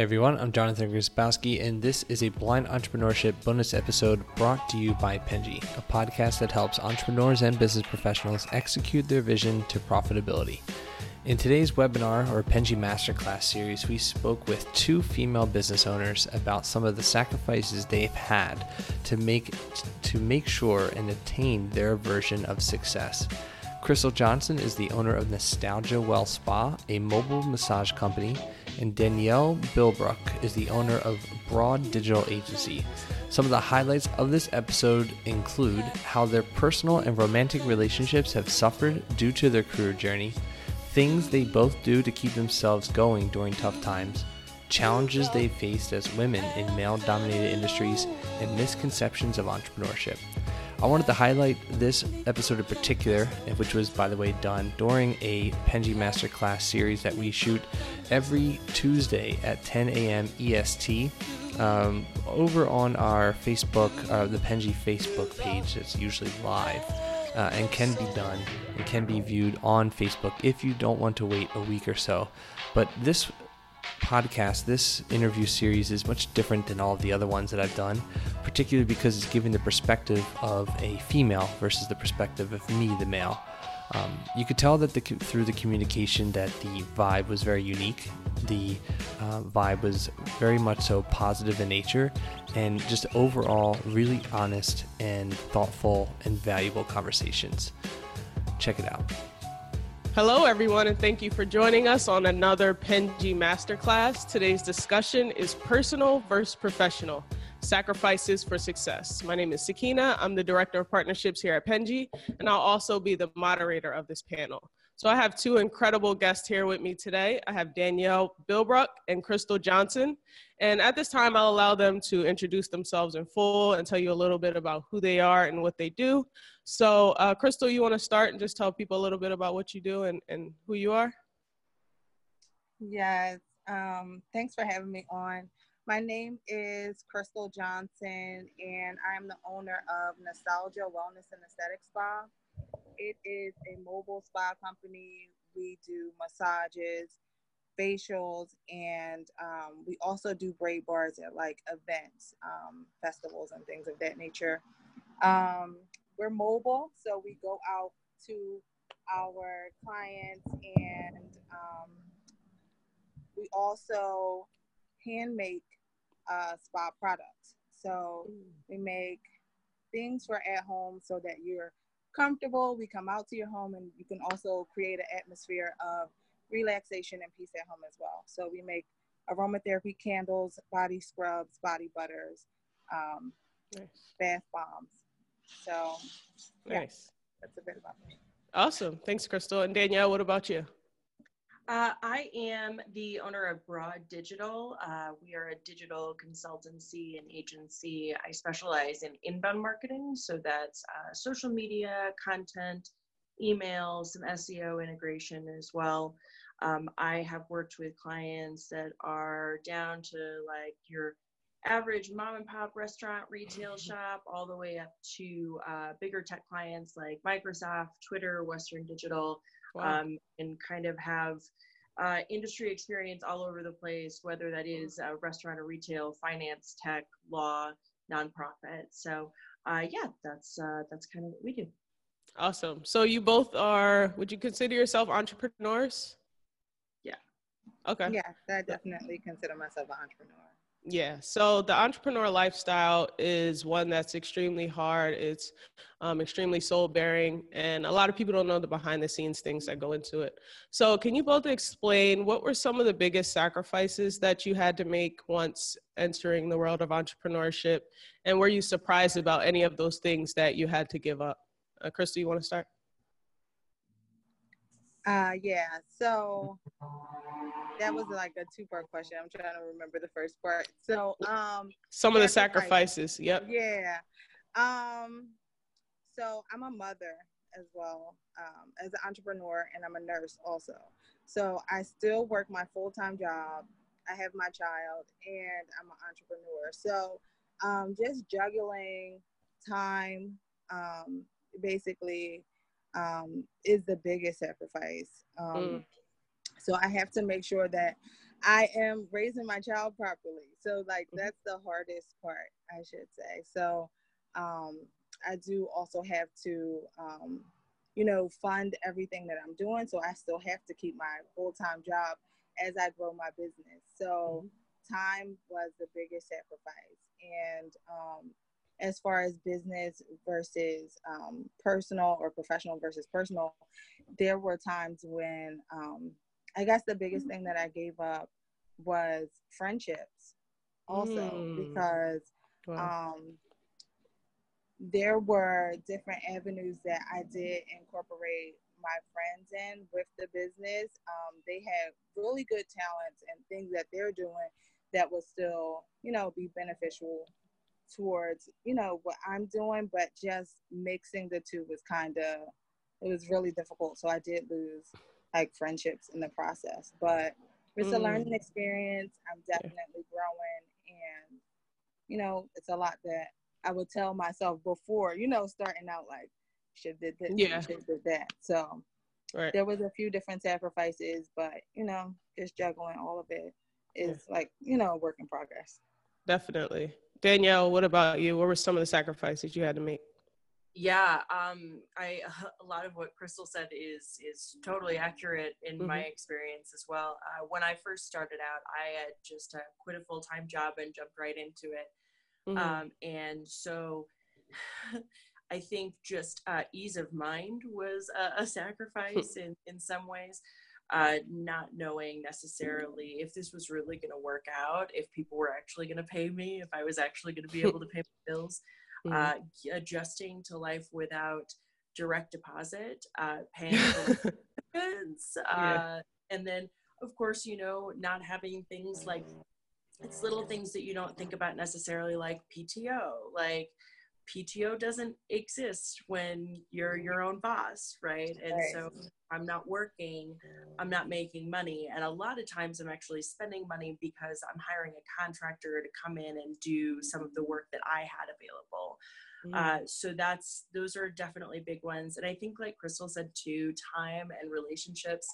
Hey everyone, I'm Jonathan Grzybowski, and this is a blind entrepreneurship bonus episode brought to you by Penji, a podcast that helps entrepreneurs and business professionals execute their vision to profitability. In today's webinar or Penji Masterclass series, we spoke with two female business owners about some of the sacrifices they've had to make to make sure and attain their version of success. Crystal Johnson is the owner of Nostalgia Well Spa, a mobile massage company, and Danielle Bilbrook is the owner of Broad Digital Agency. Some of the highlights of this episode include how their personal and romantic relationships have suffered due to their career journey, things they both do to keep themselves going during tough times, challenges they faced as women in male dominated industries, and misconceptions of entrepreneurship. I wanted to highlight this episode in particular, which was, by the way, done during a Penji Masterclass series that we shoot every Tuesday at 10 a.m. EST. Um, over on our Facebook, uh, the Penji Facebook page, that's usually live uh, and can be done and can be viewed on Facebook if you don't want to wait a week or so. But this podcast, this interview series is much different than all of the other ones that I've done, particularly because it's giving the perspective of a female versus the perspective of me, the male. Um, you could tell that the, through the communication that the vibe was very unique. The uh, vibe was very much so positive in nature, and just overall really honest and thoughtful and valuable conversations. Check it out. Hello, everyone, and thank you for joining us on another Penji Masterclass. Today's discussion is personal versus professional sacrifices for success. My name is Sakina. I'm the Director of Partnerships here at Penji, and I'll also be the moderator of this panel. So I have two incredible guests here with me today. I have Danielle Bilbrook and Crystal Johnson. And at this time, I'll allow them to introduce themselves in full and tell you a little bit about who they are and what they do. So, uh, Crystal, you want to start and just tell people a little bit about what you do and, and who you are? Yes. Um, thanks for having me on. My name is Crystal Johnson, and I'm the owner of Nostalgia Wellness and Aesthetic Spa. It is a mobile spa company. We do massages, facials, and um, we also do braid bars at like events, um, festivals, and things of that nature. Um, we're mobile, so we go out to our clients and um, we also hand make uh, spa products. So we make things for at home so that you're comfortable. We come out to your home and you can also create an atmosphere of relaxation and peace at home as well. So we make aromatherapy candles, body scrubs, body butters, um, nice. bath bombs. So, yeah, nice. That's a bit about me. Awesome. Thanks, Crystal. And Danielle, what about you? Uh, I am the owner of Broad Digital. Uh, we are a digital consultancy and agency. I specialize in inbound marketing, so that's uh, social media, content, email, some SEO integration as well. Um, I have worked with clients that are down to like your average mom and pop restaurant, retail shop, all the way up to uh, bigger tech clients like Microsoft, Twitter, Western Digital wow. um, and kind of have uh, industry experience all over the place, whether that is uh, restaurant or retail, finance, tech, law, nonprofit. So uh, yeah, that's uh, that's kind of what we do. Awesome. So you both are. Would you consider yourself entrepreneurs? Yeah. Okay. Yeah, I definitely consider myself an entrepreneur. Yeah. So the entrepreneur lifestyle is one that's extremely hard. It's um, extremely soul bearing, and a lot of people don't know the behind the scenes things that go into it. So, can you both explain what were some of the biggest sacrifices that you had to make once entering the world of entrepreneurship, and were you surprised about any of those things that you had to give up? Uh, Krista, you want to start? Uh, yeah. So that was like a two part question. I'm trying to remember the first part. So, um, some of the sacrifices. Yep. Yeah. Um, so I'm a mother as well um, as an entrepreneur, and I'm a nurse also. So I still work my full time job. I have my child, and I'm an entrepreneur. So um, just juggling time, um, basically um, is the biggest sacrifice. Um, mm. So I have to make sure that I am raising my child properly. So like Mm-hmm. that's the hardest part, I should say. So um I do also have to um you know fund everything that I'm doing. So I still have to keep my full-time job as I grow my business. So time was the biggest sacrifice. And um as far as business versus um, personal or professional versus personal, there were times when um, I guess the biggest thing that I gave up was friendships, also Mm. because Wow. um, there were different avenues that I did incorporate my friends in with the business. Um, they had really good talents and things that they're doing that would still, you know, be beneficial towards, you know, what I'm doing, but just mixing the two was kind of, it was really difficult. So I did lose like friendships in the process, but it's a Mm. learning experience. I'm definitely growing and, you know, it's a lot that I would tell myself before, you know, starting out like, should did this, Yeah. should did that. So Right. there was a few different sacrifices, but you know, just juggling all of it is like, you know, a work in progress. Definitely. Danielle, what about you? What were some of the sacrifices you had to make? Yeah, um, I a lot of what Crystal said is is totally accurate in my experience as well. Uh, when I first started out, I had just uh, quit a full time job and jumped right into it, Mhm. um, and so I think just uh, ease of mind was a, a sacrifice in in some ways. Uh, not knowing necessarily if this was really going to work out, if people were actually going to pay me, if I was actually going to be able to pay my bills Mhm. uh, adjusting to life without direct deposit, uh, paying for goods, uh, Yeah. and then of course you know not having things like it's little things that you don't think about necessarily like PTO, like. PTO doesn't exist when you're your own boss, right? And Right. so I'm not working, I'm not making money. And a lot of times I'm actually spending money because I'm hiring a contractor to come in and do some of the work that I had available. Mhm. Uh, so that's those are definitely big ones. And I think like Crystal said too, time and relationships.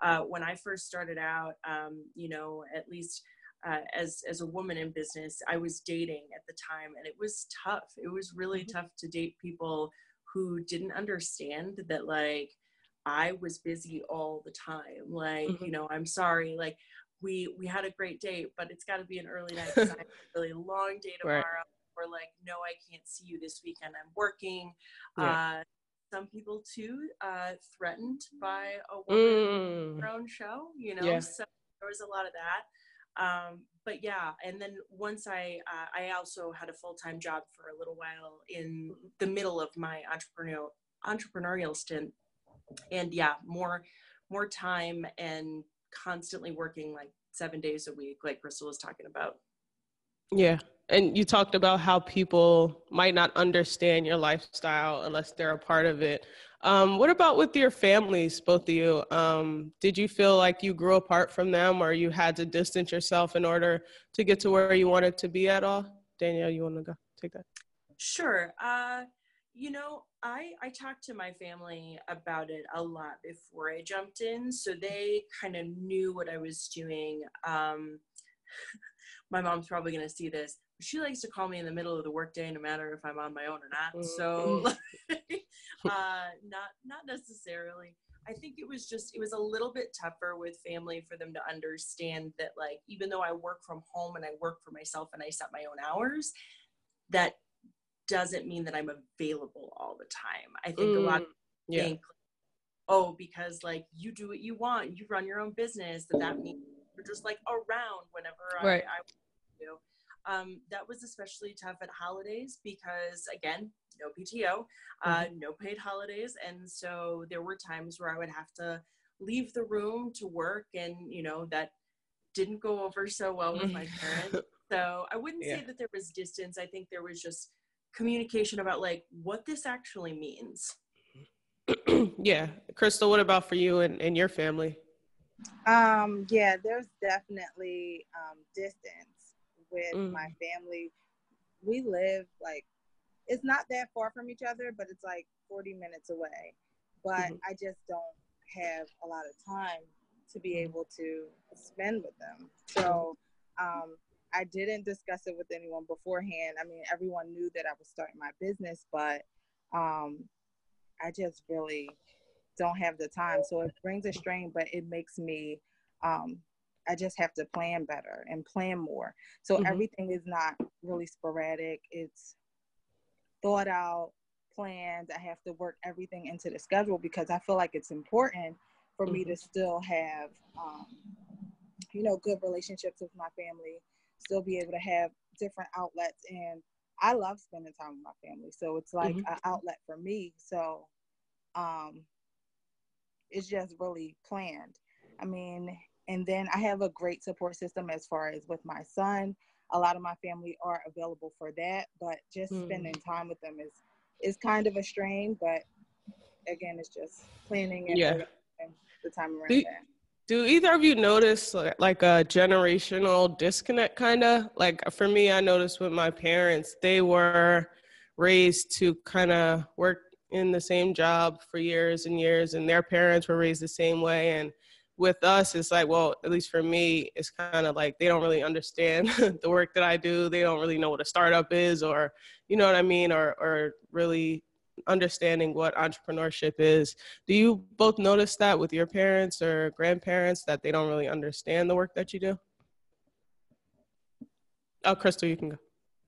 Uh, when I first started out, um, you know, at least uh, as as a woman in business, I was dating at the time, and it was tough. It was really Mhm. tough to date people who didn't understand that like I was busy all the time. Like, Mhm. you know, I'm sorry, like we we had a great date, but it's got to be an early night. I have a really long day Right. tomorrow. Or like, no, I can't see you this weekend. I'm working. Yeah. Uh, some people too uh, threatened by a woman Mm. their own show, you know. Yeah. So there was a lot of that. Um, but yeah, and then once I uh, I also had a full time job for a little while in the middle of my entrepreneurial entrepreneurial stint, and yeah, more more time and constantly working like seven days a week, like Crystal was talking about. Yeah. And you talked about how people might not understand your lifestyle unless they're a part of it. Um, what about with your families, both of you? Um, did you feel like you grew apart from them or you had to distance yourself in order to get to where you wanted to be at all? Danielle, you want to go take that? Sure. Uh, you know, I I talked to my family about it a lot before I jumped in, so they kind of knew what I was doing. Um, my mom's probably gonna see this. She likes to call me in the middle of the workday, no matter if I'm on my own or not. So, uh, not not necessarily. I think it was just it was a little bit tougher with family for them to understand that like even though I work from home and I work for myself and I set my own hours, that doesn't mean that I'm available all the time. I think a lot of Mm, yeah. think, oh, because like you do what you want, you run your own business, that that means you're just like around whenever Right. I, I do. Um, that was especially tough at holidays because again, no PTO, uh, no paid holidays, and so there were times where I would have to leave the room to work, and you know that didn't go over so well with my parents. So I wouldn't say that there was distance. I think there was just communication about like what this actually means. yeah. Crystal, what about for you and, and your family? Um, yeah, there's definitely um, distance with Mm. my family. We live like it's not that far from each other, but it's like 40 minutes away. But Mhm. I just don't have a lot of time to be able to spend with them. So um, I didn't discuss it with anyone beforehand. I mean, everyone knew that I was starting my business, but um, I just really don't have the time. So it brings a strain, but it makes me, um, I just have to plan better and plan more. So mm-hmm. everything is not really sporadic. It's thought out, planned. I have to work everything into the schedule because I feel like it's important for mm-hmm. me to mm-hmm. still have, um, you know, good relationships with my family, still be able to have different outlets. And I love spending time with my family. So it's like mm-hmm. an outlet for me. So um, it's just really planned. I mean, and then I have a great support system as far as with my son. A lot of my family are available for that, but just mm. spending time with them is is kind of a strain. But again, it's just planning and, yeah. the time around do, that. Do either of you notice like a generational disconnect, kind of? Like for me, I noticed with my parents, they were raised to kind of work in the same job for years and years and their parents were raised the same way and with us it's like well at least for me it's kind of like they don't really understand the work that i do. They don't really know what a startup is or you know what i mean or or really understanding what entrepreneurship is. Do you both notice that with your parents or grandparents that they don't really understand the work that you do? Oh crystal you can go.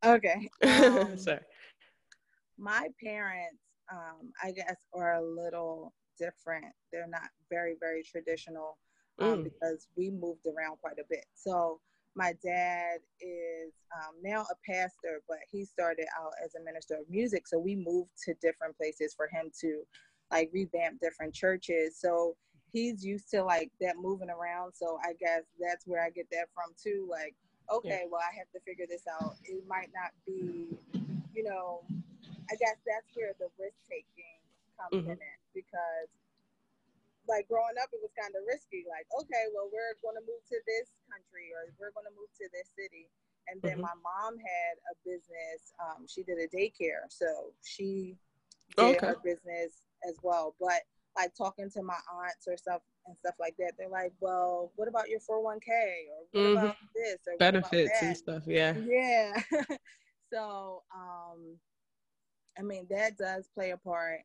Okay um, sorry. my parents um, I guess, are a little different. They're not very, very traditional um, mm. because we moved around quite a bit. So my dad is um, now a pastor, but he started out as a minister of music. So we moved to different places for him to like revamp different churches. So he's used to like that moving around. So I guess that's where I get that from too. Like, okay, yeah. well, I have to figure this out. It might not be, you know, I guess that's where the risk taking comes mm-hmm. in because like growing up it was kind of risky like okay well we're going to move to this country or we're going to move to this city and then mm-hmm. my mom had a business um, she did a daycare so she did okay. her business as well but like talking to my aunts or stuff and stuff like that they're like well what about your 401k or what mm-hmm. about this or benefits and stuff yeah yeah so um I mean, that does play a part.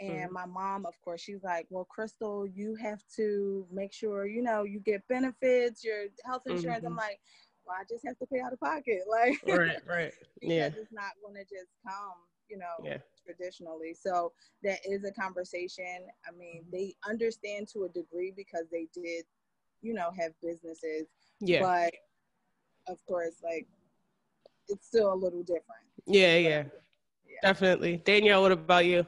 And mm-hmm. my mom, of course, she's like, Well, Crystal, you have to make sure, you know, you get benefits, your health insurance. Mm-hmm. I'm like, Well, I just have to pay out of pocket. Like, right, right. yeah. It's not going to just come, you know, yeah. traditionally. So that is a conversation. I mean, mm-hmm. they understand to a degree because they did, you know, have businesses. Yeah. But of course, like, it's still a little different. Yeah, yeah. Definitely. Danielle, what about you?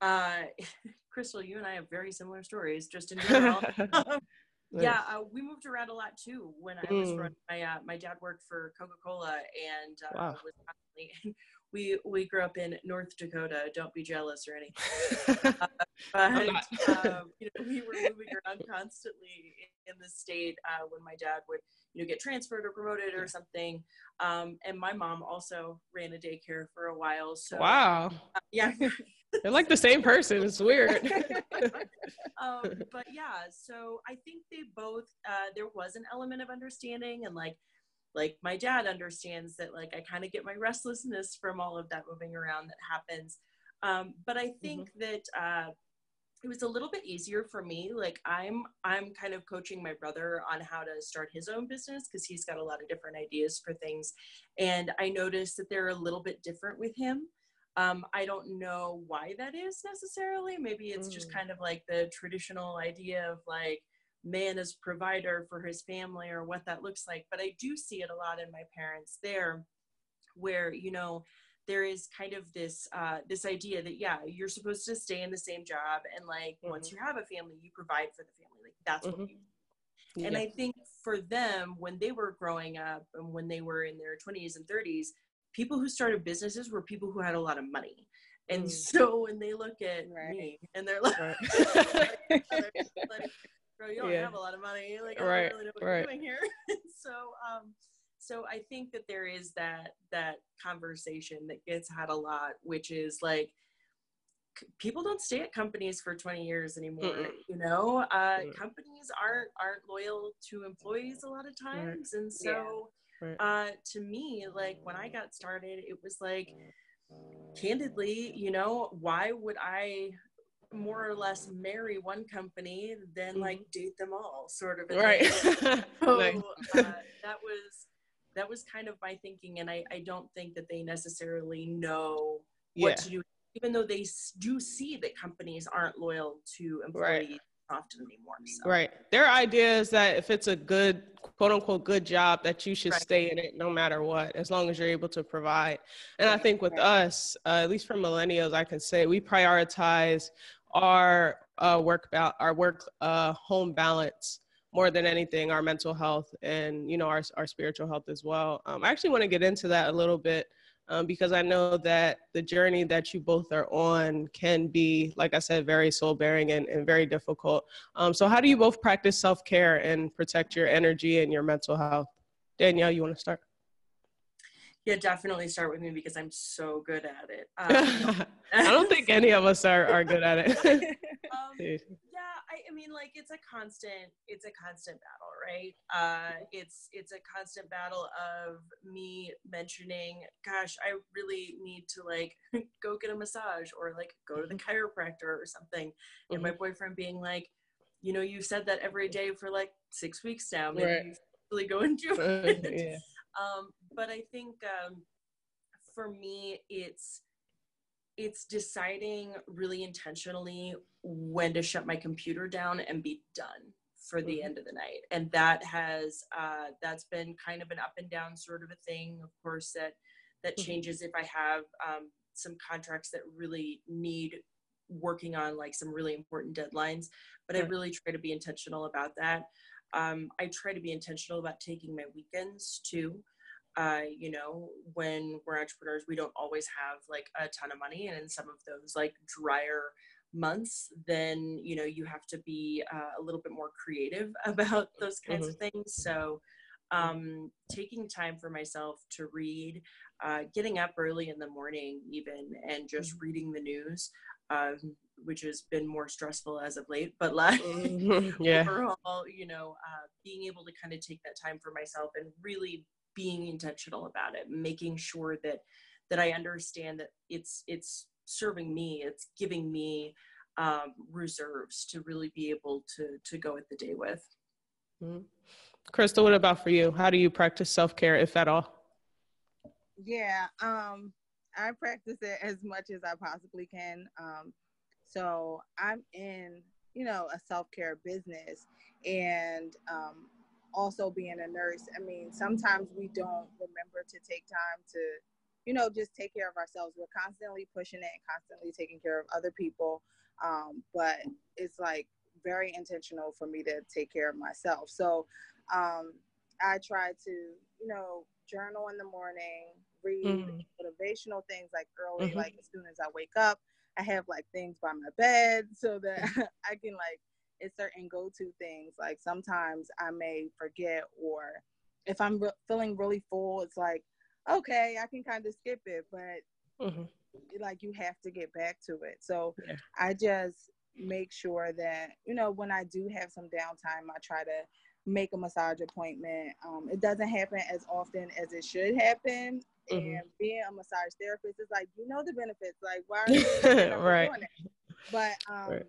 Uh, Crystal, you and I have very similar stories, just in general. yeah, uh, we moved around a lot too. When I was mm. running, my uh, my dad worked for Coca Cola and uh, wow. We we grew up in North Dakota. Don't be jealous or anything. uh, but um, you know, we were moving around constantly in the state uh, when my dad would you know get transferred or promoted or something. Um, and my mom also ran a daycare for a while so wow. uh, yeah. They're like the same person. It's weird. Um, but yeah so i think they both uh, there was an element of understanding and like like my dad understands that like i kind of get my restlessness from all of that moving around that happens um, but i think mm-hmm. that uh, it was a little bit easier for me like i'm i'm kind of coaching my brother on how to start his own business because he's got a lot of different ideas for things and i noticed that they're a little bit different with him um, i don't know why that is necessarily maybe it's mm. just kind of like the traditional idea of like man as provider for his family or what that looks like but i do see it a lot in my parents there where you know there is kind of this uh, this idea that yeah you're supposed to stay in the same job and like mm-hmm. once you have a family you provide for the family like that's mm-hmm. what you yeah. and i think for them when they were growing up and when they were in their 20s and 30s people who started businesses were people who had a lot of money and mm. so when they look at right. me and they're like, right. like Bro, you don't yeah. have a lot of money like i right. don't really know what right. you're doing here so um so i think that there is that that conversation that gets had a lot which is like people don't stay at companies for 20 years anymore mm you know uh, mm companies aren't aren't loyal to employees a lot of times right. and so yeah. right. uh, to me like when i got started it was like candidly you know why would i more or less marry one company than like mm-hmm. date them all sort of right so, uh, that was that was kind of my thinking and I, I don't think that they necessarily know what yeah. to do even though they do see that companies aren't loyal to employees right. often anymore. So. Right. Their idea is that if it's a good, quote unquote, good job, that you should right. stay in it no matter what, as long as you're able to provide. And I think with right. us, uh, at least for millennials, I can say we prioritize our uh, work, ba- our work uh, home balance more than anything our mental health and you know our, our spiritual health as well um, i actually want to get into that a little bit um, because I know that the journey that you both are on can be, like I said, very soul bearing and, and, very difficult. Um, so, how do you both practice self care and protect your energy and your mental health? Danielle, you want to start? Yeah, definitely start with me because I'm so good at it. Um, I don't think any of us are, are good at it. um, yeah, I, I, mean, like it's a constant, it's a constant battle, right? Uh, it's it's a constant battle of me mentioning, gosh, I really need to like go get a massage or like go to the mm-hmm. chiropractor or something, mm-hmm. and my mm-hmm. boyfriend being like, you know, you've said that every day for like six weeks now. Maybe right. you really go and do it. yeah. Um, but I think um, for me, it's it's deciding really intentionally when to shut my computer down and be done for the mm-hmm. end of the night and that has uh, that's been kind of an up and down sort of a thing of course that that mm-hmm. changes if i have um, some contracts that really need working on like some really important deadlines but i really try to be intentional about that um, i try to be intentional about taking my weekends too uh, you know, when we're entrepreneurs, we don't always have like a ton of money. And in some of those like drier months, then, you know, you have to be uh, a little bit more creative about those kinds mm-hmm. of things. So, um, taking time for myself to read, uh, getting up early in the morning, even, and just mm-hmm. reading the news. Um, which has been more stressful as of late, but like mm-hmm. yeah. overall, you know, uh, being able to kind of take that time for myself and really being intentional about it making sure that that i understand that it's it's serving me it's giving me um, reserves to really be able to to go at the day with mm-hmm. crystal what about for you how do you practice self-care if at all yeah um i practice it as much as i possibly can um so i'm in you know a self-care business and um also being a nurse, I mean, sometimes we don't remember to take time to, you know, just take care of ourselves. We're constantly pushing it and constantly taking care of other people. Um, but it's like very intentional for me to take care of myself. So um, I try to, you know, journal in the morning, read mm-hmm. motivational things like early, mm-hmm. like as soon as I wake up. I have like things by my bed so that I can like it's certain go-to things like sometimes i may forget or if i'm re- feeling really full it's like okay i can kind of skip it but mm-hmm. like you have to get back to it so yeah. i just make sure that you know when i do have some downtime i try to make a massage appointment um, it doesn't happen as often as it should happen mm-hmm. and being a massage therapist is like you know the benefits like why are you right but um, right.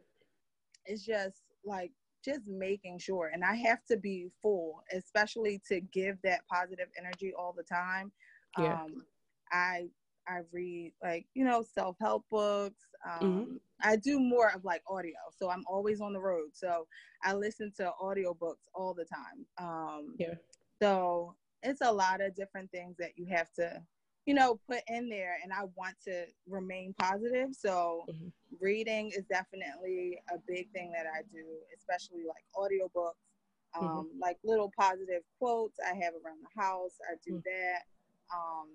it's just like just making sure and i have to be full especially to give that positive energy all the time yeah. um i i read like you know self-help books mm-hmm. um mm-hmm. i do more of like audio so i'm always on the road so i listen to audio books all the time um yeah so it's a lot of different things that you have to you know, put in there and I want to remain positive. So mm-hmm. reading is definitely a big thing that I do, especially like audiobooks, mm-hmm. um, mm-hmm. like little positive quotes I have around the house. I do mm-hmm. that. Um,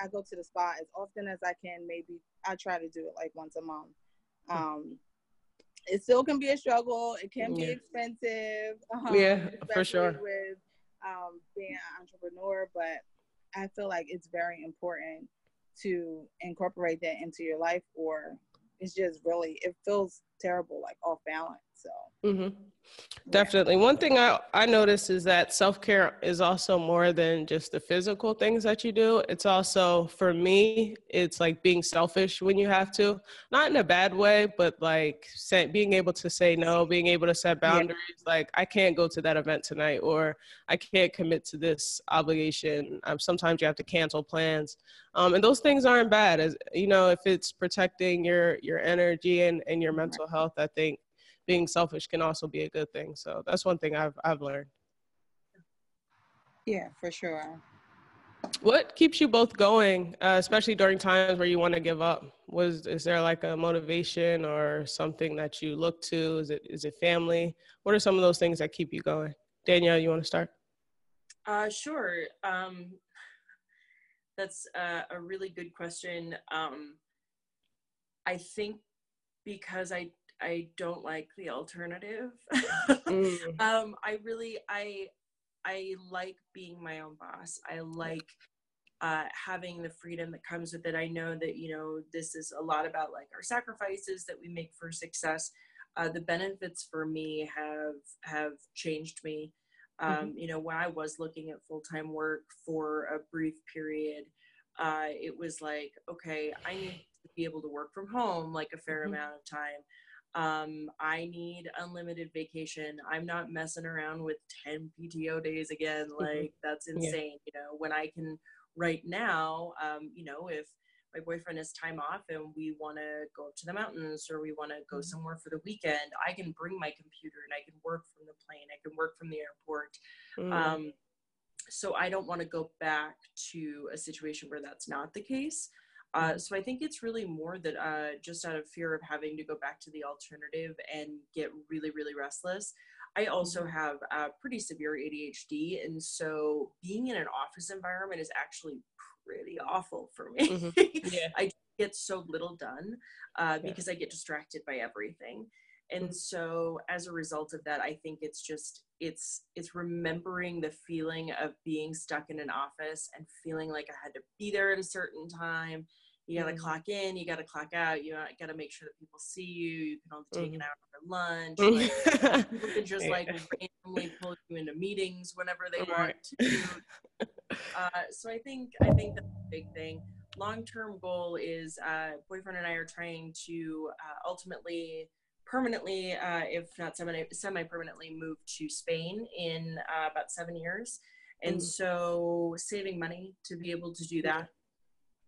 I go to the spa as often as I can. Maybe I try to do it like once a month. Hmm. Um, it still can be a struggle. It can yeah. be expensive. Um, yeah, for sure. With um, being an entrepreneur, but I feel like it's very important to incorporate that into your life or it's just really it feels terrible, like off balance. So mm-hmm. definitely, one thing I I notice is that self care is also more than just the physical things that you do. It's also for me, it's like being selfish when you have to, not in a bad way, but like say, being able to say no, being able to set boundaries. Yeah. Like I can't go to that event tonight, or I can't commit to this obligation. Um, sometimes you have to cancel plans, um, and those things aren't bad. As you know, if it's protecting your your energy and and your mental health, I think being selfish can also be a good thing. So that's one thing I've I've learned. Yeah, for sure. What keeps you both going, uh, especially during times where you want to give up? Was is there like a motivation or something that you look to? Is it is it family? What are some of those things that keep you going? Danielle, you want to start? Uh, sure. Um, that's uh, a really good question. Um, I think because I I don't like the alternative. mm. um, I really I I like being my own boss. I like uh, having the freedom that comes with it. I know that you know this is a lot about like our sacrifices that we make for success. Uh, the benefits for me have have changed me. Um, mm-hmm. You know, when I was looking at full time work for a brief period, uh, it was like, okay, I need to be able to work from home like a fair mm-hmm. amount of time um, I need unlimited vacation. I'm not messing around with 10 PTO days again. Mm-hmm. Like, that's insane. Yeah. You know, when I can right now, um, you know, if my boyfriend has time off and we want to go up to the mountains or we want to go mm-hmm. somewhere for the weekend, I can bring my computer and I can work from the plane. I can work from the airport. Mm. Um, so I don't want to go back to a situation where that's not the case. Uh, so I think it's really more that uh, just out of fear of having to go back to the alternative and get really, really restless. I also mm-hmm. have uh, pretty severe ADHD, and so being in an office environment is actually pretty awful for me. Mm-hmm. Yeah. I get so little done uh, because yeah. I get distracted by everything and mm-hmm. so as a result of that i think it's just it's it's remembering the feeling of being stuck in an office and feeling like i had to be there at a certain time you gotta mm. clock in you gotta clock out you gotta make sure that people see you you can only take mm. an hour for lunch like, people can just like randomly pull you into meetings whenever they want to uh, so i think i think that's a big thing long-term goal is uh, boyfriend and i are trying to uh, ultimately permanently, uh, if not semi semi permanently, moved to Spain in uh, about seven years, and mm. so saving money to be able to do that.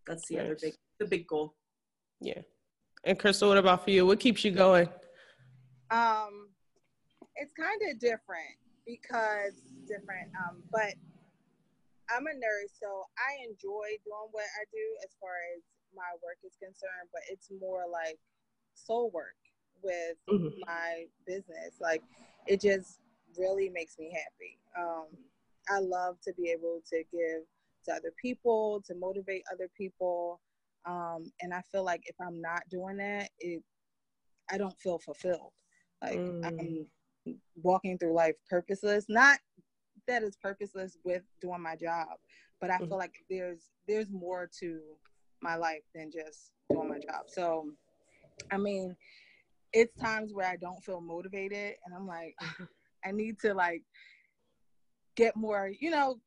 That's the nice. other big the big goal. Yeah. And Crystal, what about for you? What keeps you going? Um, it's kind of different because different. Um, but I'm a nurse, so I enjoy doing what I do as far as my work is concerned. But it's more like soul work with mm-hmm. my business. Like it just really makes me happy. Um, I love to be able to give to other people, to motivate other people. Um, and I feel like if I'm not doing that, it I don't feel fulfilled. Like mm. I'm walking through life purposeless. Not that it's purposeless with doing my job, but I mm. feel like there's there's more to my life than just doing my job. So I mean, it's times where I don't feel motivated and I'm like, I need to like get more, you know,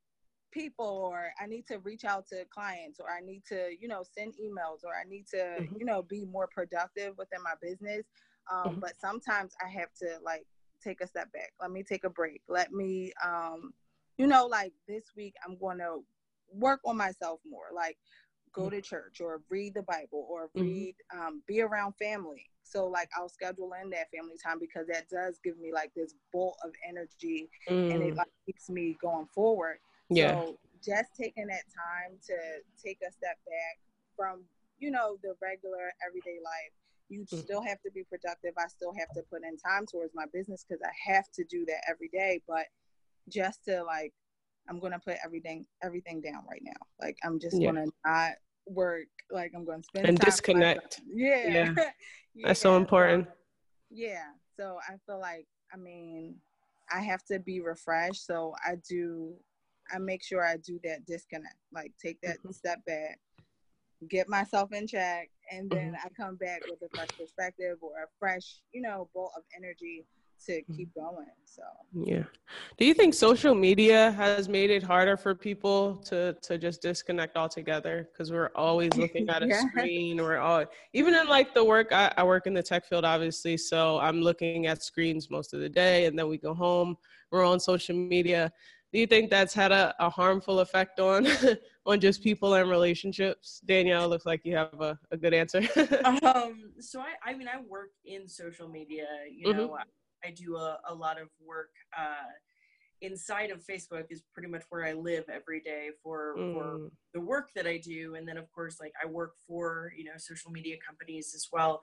people or I need to reach out to clients or I need to, you know, send emails or I need to, mm-hmm. you know, be more productive within my business. Um, mm-hmm. But sometimes I have to like take a step back. Let me take a break. Let me, um, you know, like this week I'm going to work on myself more. Like go mm-hmm. to church or read the Bible or mm-hmm. read, um, be around family. So like I'll schedule in that family time because that does give me like this bolt of energy mm. and it mm. like keeps me going forward. Yeah. So just taking that time to take a step back from, you know, the regular everyday life. You mm. still have to be productive. I still have to put in time towards my business because I have to do that every day. But just to like I'm gonna put everything everything down right now. Like I'm just yeah. gonna not work. Like I'm gonna spend and disconnect. Yeah. Yeah. yeah. That's so important. yeah. So I feel like I mean I have to be refreshed. So I do I make sure I do that disconnect. Like take that mm-hmm. step back, get myself in check and then mm-hmm. I come back with a fresh perspective or a fresh, you know, bolt of energy to mm-hmm. keep going. So yeah. Do you think social media has made it harder for people to to just disconnect altogether? Because we're always looking at a yeah. screen. We're all even in like the work. I, I work in the tech field, obviously, so I'm looking at screens most of the day, and then we go home. We're on social media. Do you think that's had a, a harmful effect on on just people and relationships? Danielle, looks like you have a, a good answer. um, so I, I mean, I work in social media. You know, mm-hmm. I do a, a lot of work uh, inside of Facebook is pretty much where I live every day for mm. for the work that I do, and then of course like I work for you know social media companies as well.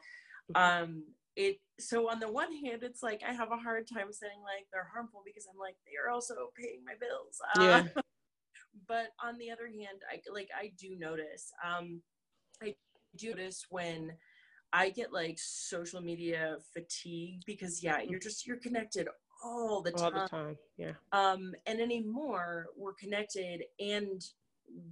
Mm-hmm. Um, it so on the one hand it's like I have a hard time saying like they're harmful because I'm like they are also paying my bills. Uh, yeah. but on the other hand, I like I do notice. Um, I do notice when I get like social media fatigue because yeah, you're just you're connected all the time. All the time, yeah. Um, and anymore, we're connected and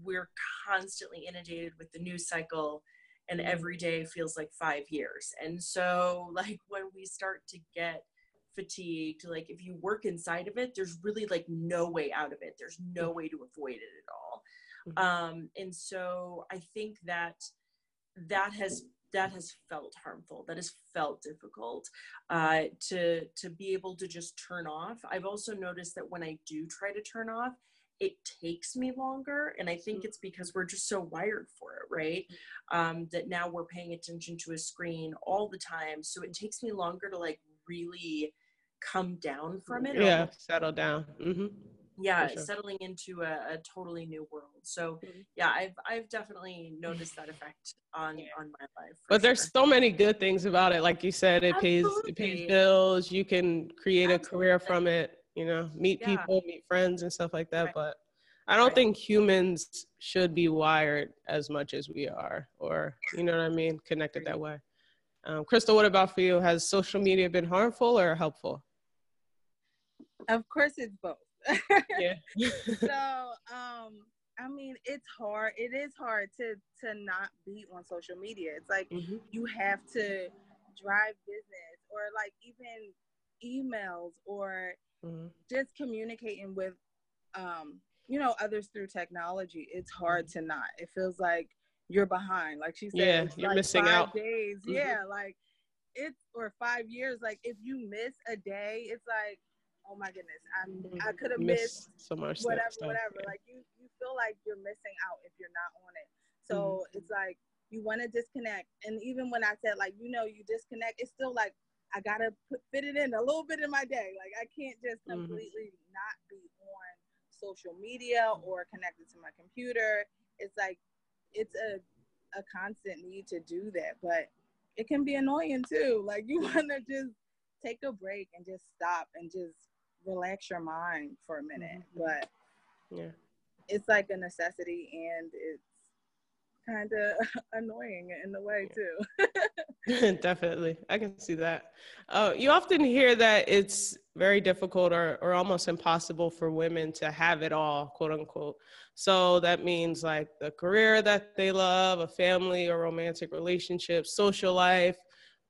we're constantly inundated with the news cycle, and mm-hmm. every day feels like five years. And so, like when we start to get fatigued, like if you work inside of it, there's really like no way out of it. There's no mm-hmm. way to avoid it at all. Mm-hmm. Um, and so I think that that has that has felt harmful that has felt difficult uh, to to be able to just turn off. I've also noticed that when i do try to turn off it takes me longer and i think it's because we're just so wired for it right? Um, that now we're paying attention to a screen all the time so it takes me longer to like really come down from it. Yeah. settle down. Mm-hmm yeah sure. settling into a, a, totally new world so mm-hmm. yeah i've i've definitely noticed that effect on yeah. on my life but sure. there's so many good things about it like you said it Absolutely. pays it pays bills you can create Absolutely. a career from it you know meet yeah. people meet friends and stuff like that right. but i don't right. think humans should be wired as much as we are or you know what i mean connected that way um, crystal what about for you has social media been harmful or helpful of course it's both yeah. so um I mean, it's hard. It is hard to to not be on social media. It's like mm-hmm. you have to drive business or like even emails or mm-hmm. just communicating with um you know others through technology. It's hard mm-hmm. to not. It feels like you're behind. Like she said, yeah, you're like missing out. Days, mm-hmm. yeah, like it's or five years. Like if you miss a day, it's like oh my goodness, I'm I could have missed, so much whatever, stuff, whatever. Yeah. Like you you feel like you're missing out if you're not on it. So mm-hmm. it's like you want to disconnect, and even when I said like you know you disconnect, it's still like I gotta put, fit it in a little bit in my day. Like I can't just mm-hmm. completely mm-hmm. not be on social media or connected to my computer. It's like it's a a constant need to do that, but it can be annoying too. Like you want to just take a break and just stop and just relax your mind for a minute. Mm-hmm. But yeah, it's like a necessity and it's kind of annoying in the way too. Definitely, I can see that. Uh, you often hear that it's very difficult or, or almost impossible for women to have it all, quote unquote. So that means like the career that they love, a family or romantic relationship, social life,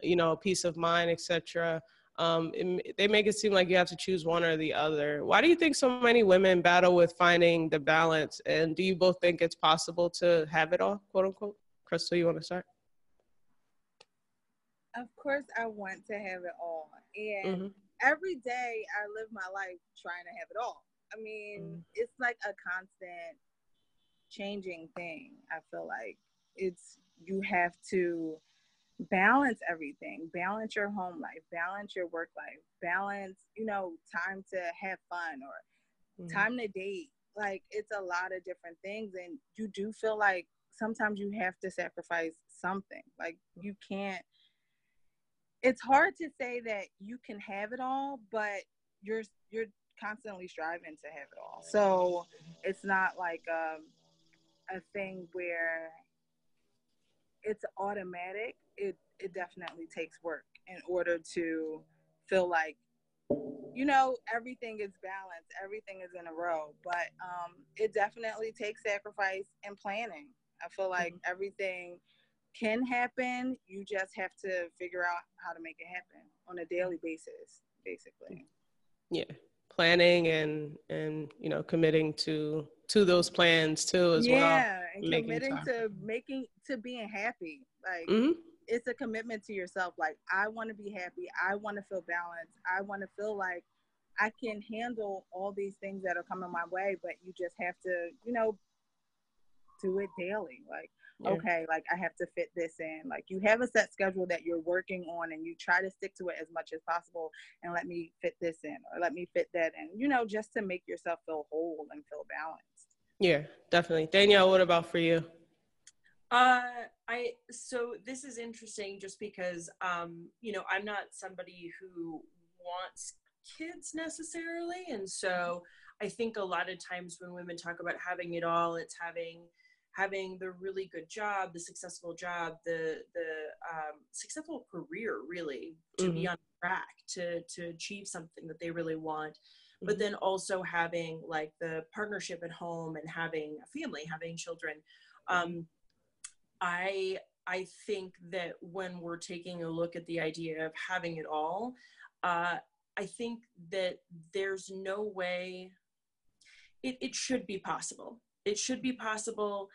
you know, peace of mind, etc um, it, they make it seem like you have to choose one or the other. Why do you think so many women battle with finding the balance? And do you both think it's possible to have it all, quote unquote? Crystal, you want to start? Of course, I want to have it all. And mm-hmm. every day I live my life trying to have it all. I mean, mm-hmm. it's like a constant changing thing. I feel like it's, you have to balance everything balance your home life balance your work life balance you know time to have fun or mm-hmm. time to date. Like it's a lot of different things and you do feel like sometimes you have to sacrifice something. Like you can't it's hard to say that you can have it all but you're you're constantly striving to have it all. So it's not like um, a thing where it's automatic it it definitely takes work in order to feel like you know everything is balanced everything is in a row but um it definitely takes sacrifice and planning i feel like mm-hmm. everything can happen. You just have to figure out how to make it happen on a daily basis, basically. Yeah, planning and and you know committing to to those plans too as yeah, well. Yeah, and committing to making to being happy. Like hmm it's a commitment to yourself. Like I want to be happy. I want to feel balanced. I want to feel like I can handle all these things that are coming my way. But you just have to, you know, do it daily. Like Yeah. okay, like I have to fit this in. Like you have a set schedule that you're working on, and you try to stick to it as much as possible. And let me fit this in, or let me fit that in. You know, just to make yourself feel whole and feel balanced. Yeah, definitely. Danielle, what about for you? Uh, I so this is interesting just because um, you know, I'm not somebody who wants kids necessarily, and so I think a lot of times when women talk about having it all, it's having having the really good job, the successful job, the the um, successful career, really to be on track to to achieve something that they really want. But Mhm. then also having like the partnership at home and having a family having children um, i i think that when we're taking a look at the idea of having it all uh, i think that there's no way it, it should be possible. It should be possible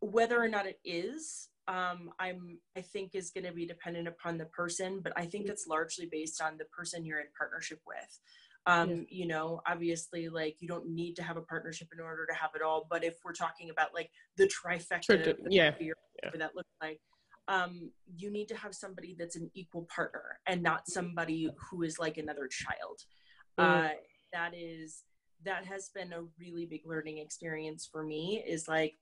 whether or not it is um, i'm i think is going to be dependent upon the person but i think it's largely based on the person you're in partnership with um, Yeah. you know obviously like you don't need to have a partnership in order to have it all but if we're talking about like the trifecta yeah, yeah. that looks like um, you need to have somebody that's an equal partner and not somebody who is like another child Mm. uh, that is that has been a really big learning experience for me is like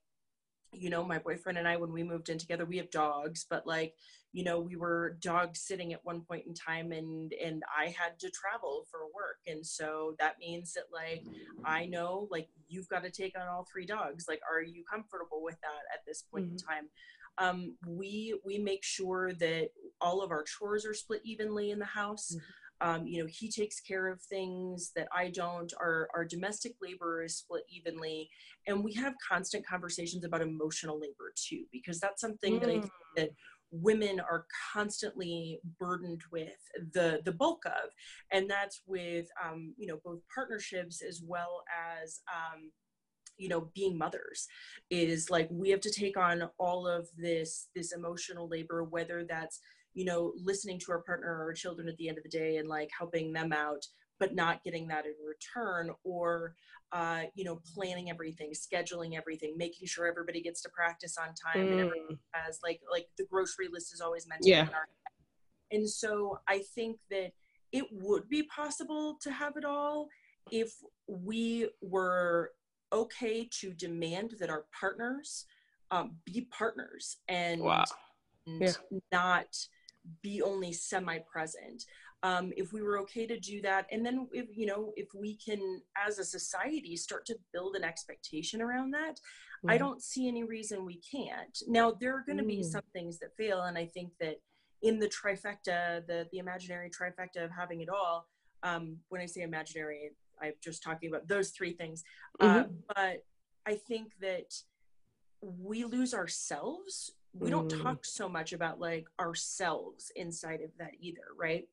you know my boyfriend and i when we moved in together we have dogs but like you know we were dog sitting at one point in time and and i had to travel for work. And so that means that like i mm. know like you've got to take on all three dogs. Like are you comfortable with that at this point in mm-hmm. time? Um we we make sure that all of our chores are split evenly in the house mm-hmm. Um, you know he takes care of things that i don't. Our our domestic labor is split evenly and we have constant conversations about emotional labor too because that's something that i think that women are constantly burdened with the the bulk of and that's with um, you know both partnerships as well as um, you know being mothers is like we have to take on all of this this emotional labor whether that's you know listening to our partner or our children at the end of the day and like helping them out but not getting that in return or uh, you know planning everything scheduling everything making sure everybody gets to practice on time and everybody Mm. has like like the grocery list is always mentioned Yeah. in our and so i think that it would be possible to have it all if we were okay to demand that our partners um, be partners and, Wow. and Yeah. not be only semi-present um, if we were okay to do that and then if you know if we can as a society start to build an expectation around that i Mhm. don't see any reason we can't now there are going to be Mm. some things that fail and i think that in the trifecta the the imaginary trifecta of having it all um, when i say imaginary i'm just talking about those three things uh, but i think that we lose ourselves we don't Mm. talk so much about like ourselves inside of that either right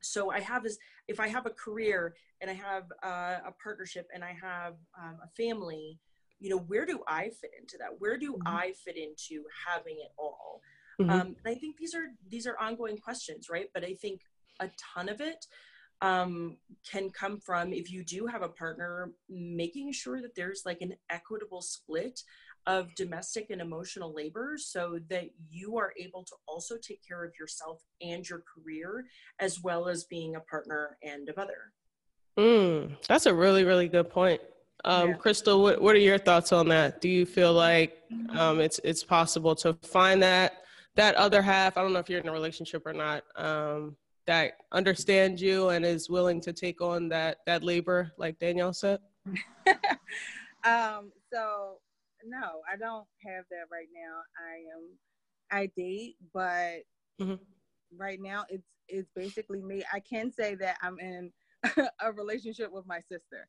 so i have this if i have a career and i have uh, a partnership and i have um, a family you know where do i fit into that where do Mhm. i fit into having it all Mhm. um, and i think these are these are ongoing questions right but i think a ton of it um, can come from if you do have a partner making sure that there's like an equitable split of domestic and emotional labor so that you are able to also take care of yourself and your career as well as being a partner and a mother Mm, that's a really, really good point. Um, Yeah. Crystal, what, what are your thoughts on that? Do you feel like um, it's it's possible to find that that other half? I don't know if you're in a relationship or not. Um, that understands you and is willing to take on that that labor, like Danielle said. um, so no, I don't have that right now. I am I date, but Mhm. right now it's it's basically me. I can say that I'm in a relationship with my sister.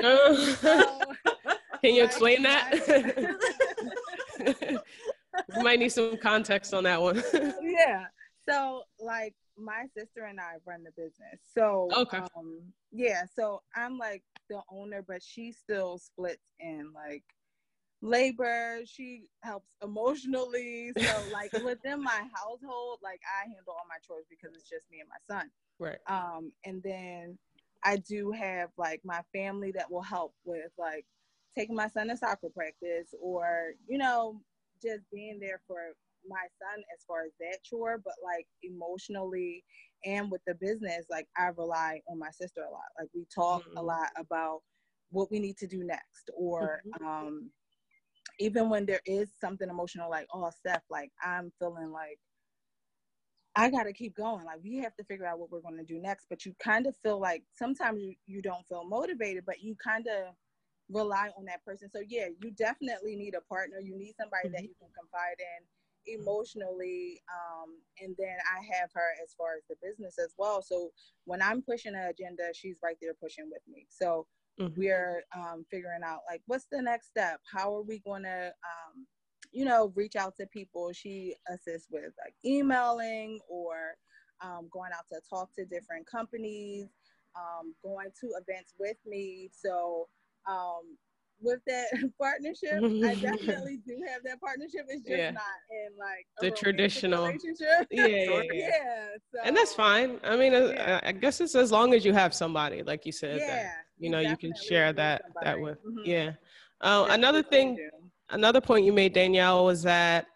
So, Can you like, explain that? I- might need some context on that one. yeah. So like my sister and I run the business. So okay. Um, yeah, so I'm like the owner, but she still splits in like labor. She helps emotionally. So like within my household, like I handle all my chores because it's just me and my son. Right. Um, and then I do have like my family that will help with like taking my son to soccer practice or, you know, just being there for my son as far as that chore, but like emotionally and with the business, like I rely on my sister a lot. Like we talk mm-hmm. a lot about what we need to do next, or mm-hmm. um, even when there is something emotional, like oh Steph, like I'm feeling like I got to keep going. Like we have to figure out what we're going to do next. But you kind of feel like sometimes you, you don't feel motivated, but you kind of rely on that person. So yeah, you definitely need a partner. You need somebody mm-hmm. that you can confide in emotionally um, and then i have her as far as the business as well so when i'm pushing an agenda she's right there pushing with me so mm-hmm. we're um, figuring out like what's the next step? How are we going to um, you know reach out to people? She assists with like emailing or um, going out to talk to different companies um, going to events with me. So um, with that partnership. I definitely do have that partnership. It's just yeah. not in like the traditional relationship. Yeah, yeah, yeah. yeah so, and that's fine. I mean, uh. I, I guess it's as long as you have somebody, like you said, yeah, that, you know, you can share that somebody. that with. Mm-hmm. Yeah. Uh, another thing, another point you made, Danielle, was that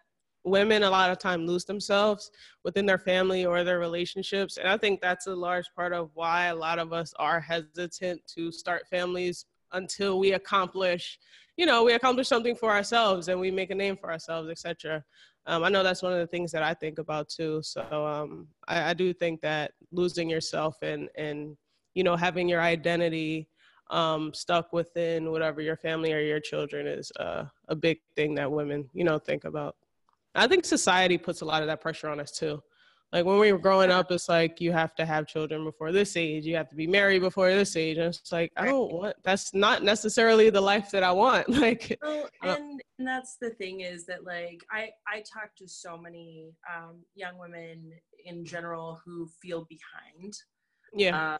women a lot of time lose themselves within their family or their relationships and i think that's a large part of why a lot of us are hesitant to start families until we accomplish you know we accomplish something for ourselves and we make a name for ourselves etc um, i know that's one of the things that i think about too. So um, I, I, do think that losing yourself and and you know having your identity um, stuck within whatever your family or your children is uh, a big thing that women you know think about. I think society puts a lot of that pressure on us too like when we were growing up, it's like you have to have children before this age. You have to be married before this age. And it's like I don't want. That's not necessarily the life that I want. Like, well, and, and that's the thing is that like I I talk to so many um, young women in general who feel behind. Yeah.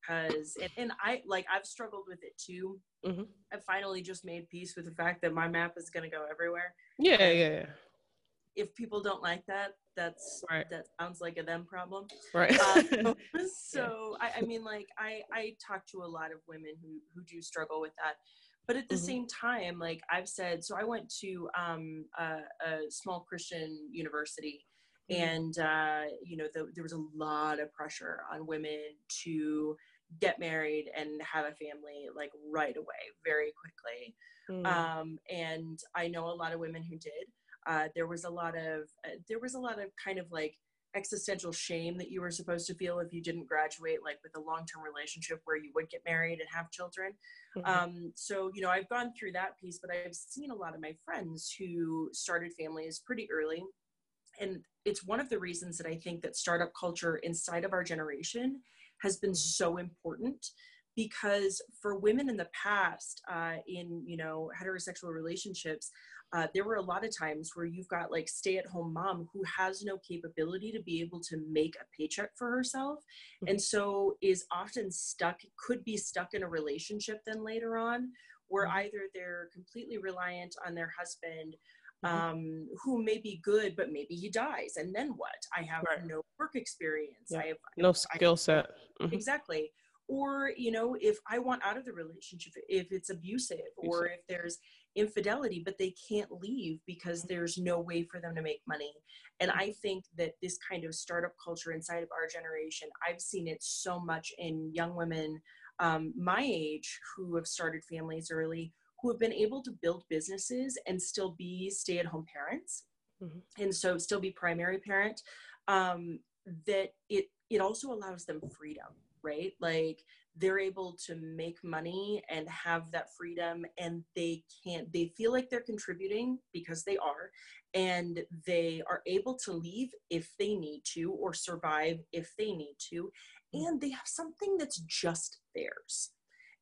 because uh, and, and I like I've struggled with it too. Mm-hmm. I finally just made peace with the fact that my map is going to go everywhere. Yeah, yeah, yeah. If people don't like that, that's right. that sounds like a them problem right um, so yeah. I, I, mean like i i talk to a lot of women who who do struggle with that but at the mm-hmm. same time like i've said so i went to um, a, a small christian university mm-hmm. and uh, you know the, there was a lot of pressure on women to get married and have a family like right away very quickly mm. um, and i know a lot of women who did uh, there was a lot of uh, there was a lot of kind of like existential shame that you were supposed to feel if you didn't graduate like with a long-term relationship where you would get married and have children mm-hmm. um, so you know i've gone through that piece but i've seen a lot of my friends who started families pretty early and it's one of the reasons that i think that startup culture inside of our generation has been so important because for women in the past uh, in you know heterosexual relationships uh, there were a lot of times where you've got like stay at home mom who has no capability to be able to make a paycheck for herself mm-hmm. and so is often stuck could be stuck in a relationship then later on where mm-hmm. either they're completely reliant on their husband mm-hmm. um, who may be good, but maybe he dies, and then what? I have right. no work experience. Yeah. I have no skill set. Mm-hmm. Exactly. Or you know, if I want out of the relationship, if it's abusive, or if there's infidelity, but they can't leave because there's no way for them to make money. And I think that this kind of startup culture inside of our generation, I've seen it so much in young women um, my age who have started families early, who have been able to build businesses and still be stay at home parents. Mm-hmm. And so still be primary parent. Um, that it it also allows them freedom right like they're able to make money and have that freedom and they can't they feel like they're contributing because they are and they are able to leave if they need to or survive if they need to and they have something that's just theirs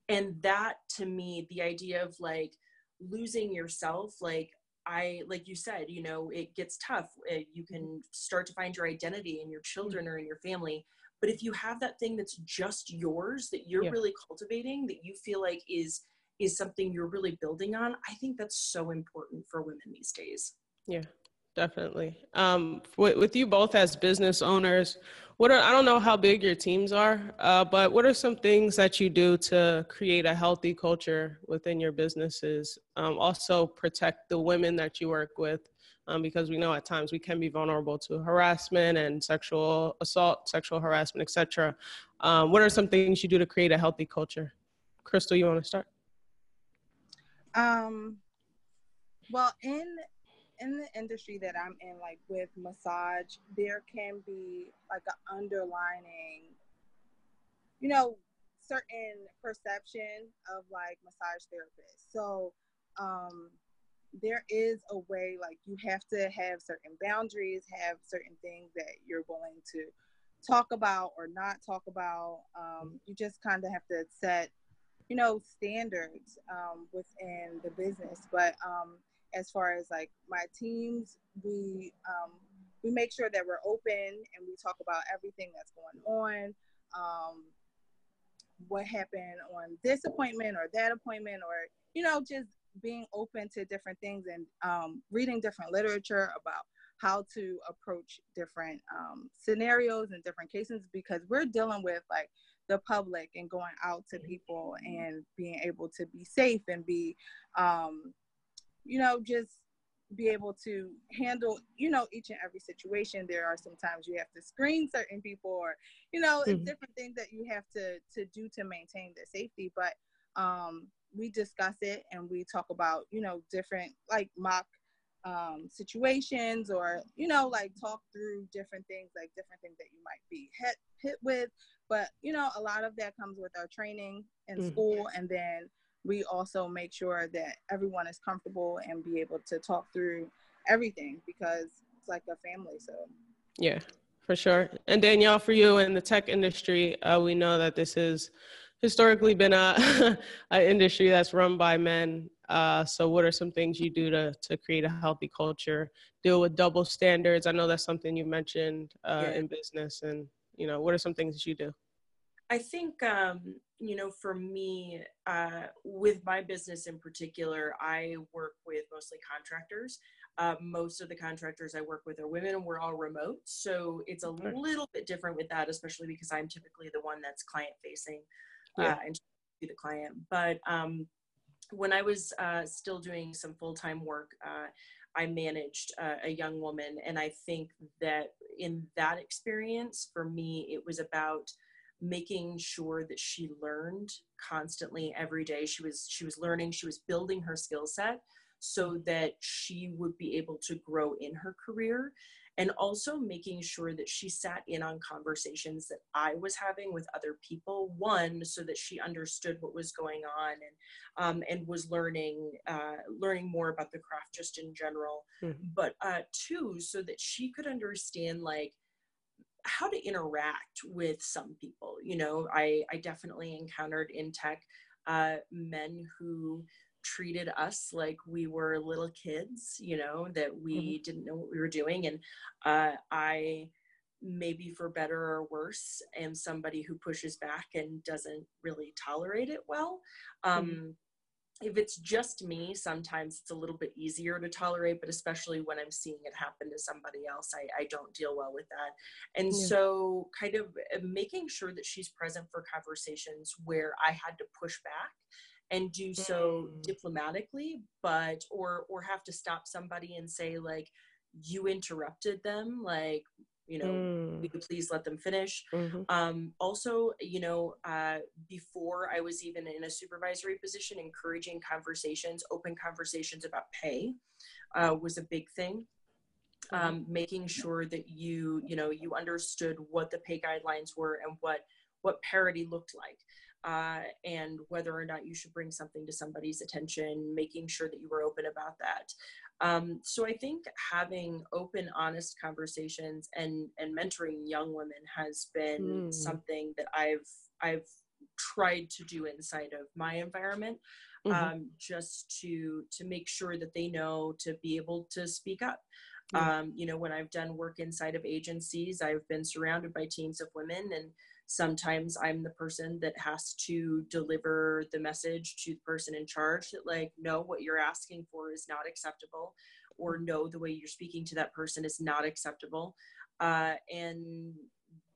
and that to me the idea of like losing yourself like I, like you said, you know, it gets tough. Uh, you can start to find your identity and your children or in your family. But if you have that thing that's just yours that you're yeah. really cultivating, that you feel like is is something you're really building on, I think that's so important for women these days. Yeah, definitely. Um, with, with you both as business owners, what are I don't know how big your teams are, uh, but what are some things that you do to create a healthy culture within your businesses? Um, also, protect the women that you work with, um, because we know at times we can be vulnerable to harassment and sexual assault, sexual harassment, etc. Um, what are some things you do to create a healthy culture? Crystal, you want to start? Um, well, in in the industry that I'm in, like with massage, there can be like an underlining, you know, certain perception of like massage therapists. So um, there is a way, like you have to have certain boundaries, have certain things that you're willing to talk about or not talk about. Um, you just kind of have to set, you know, standards um, within the business. But um, as far as like my teams, we um, we make sure that we're open and we talk about everything that's going on. Um, what happened on this appointment or that appointment, or you know, just being open to different things and um, reading different literature about how to approach different um, scenarios and different cases because we're dealing with like the public and going out to people and being able to be safe and be um, you know, just be able to handle, you know, each and every situation. There are sometimes you have to screen certain people or, you know, mm-hmm. different things that you have to to do to maintain their safety. But um we discuss it and we talk about, you know, different like mock um, situations or you know like talk through different things like different things that you might be hit hit with but you know a lot of that comes with our training in mm-hmm. school and then we also make sure that everyone is comfortable and be able to talk through everything because it's like a family. So, yeah, for sure. And Danielle, for you in the tech industry, uh, we know that this has historically been a, a industry that's run by men. Uh, so, what are some things you do to to create a healthy culture? Deal with double standards. I know that's something you mentioned uh, yeah. in business, and you know, what are some things that you do? I think, um, you know, for me, uh, with my business in particular, I work with mostly contractors. Uh, most of the contractors I work with are women and we're all remote. So it's a little bit different with that, especially because I'm typically the one that's client facing yeah. uh, and to the client. But um, when I was uh, still doing some full time work, uh, I managed uh, a young woman. And I think that in that experience, for me, it was about making sure that she learned constantly every day she was she was learning she was building her skill set so that she would be able to grow in her career and also making sure that she sat in on conversations that I was having with other people. One, so that she understood what was going on and um, and was learning uh, learning more about the craft just in general. Mm-hmm. But uh, two, so that she could understand like how to interact with some people. You know, I, I definitely encountered in tech uh, men who treated us like we were little kids, you know, that we mm-hmm. didn't know what we were doing. And uh, I, maybe for better or worse, am somebody who pushes back and doesn't really tolerate it well. Mm-hmm. Um, mm-hmm if it's just me, sometimes it's a little bit easier to tolerate, but especially when I'm seeing it happen to somebody else, I, I don't deal well with that. And yeah. so, kind of uh, making sure that she's present for conversations where I had to push back and do so mm. diplomatically, but or or have to stop somebody and say like, you interrupted them, like you know mm. we could please let them finish mm-hmm. um, also you know uh, before i was even in a supervisory position encouraging conversations open conversations about pay uh, was a big thing mm-hmm. um, making sure that you you know you understood what the pay guidelines were and what what parity looked like uh, and whether or not you should bring something to somebody's attention making sure that you were open about that um, so I think having open, honest conversations and and mentoring young women has been mm. something that I've I've tried to do inside of my environment mm-hmm. um, just to to make sure that they know to be able to speak up um, you know when i've done work inside of agencies i've been surrounded by teams of women and sometimes i'm the person that has to deliver the message to the person in charge that like no what you're asking for is not acceptable or no the way you're speaking to that person is not acceptable uh, and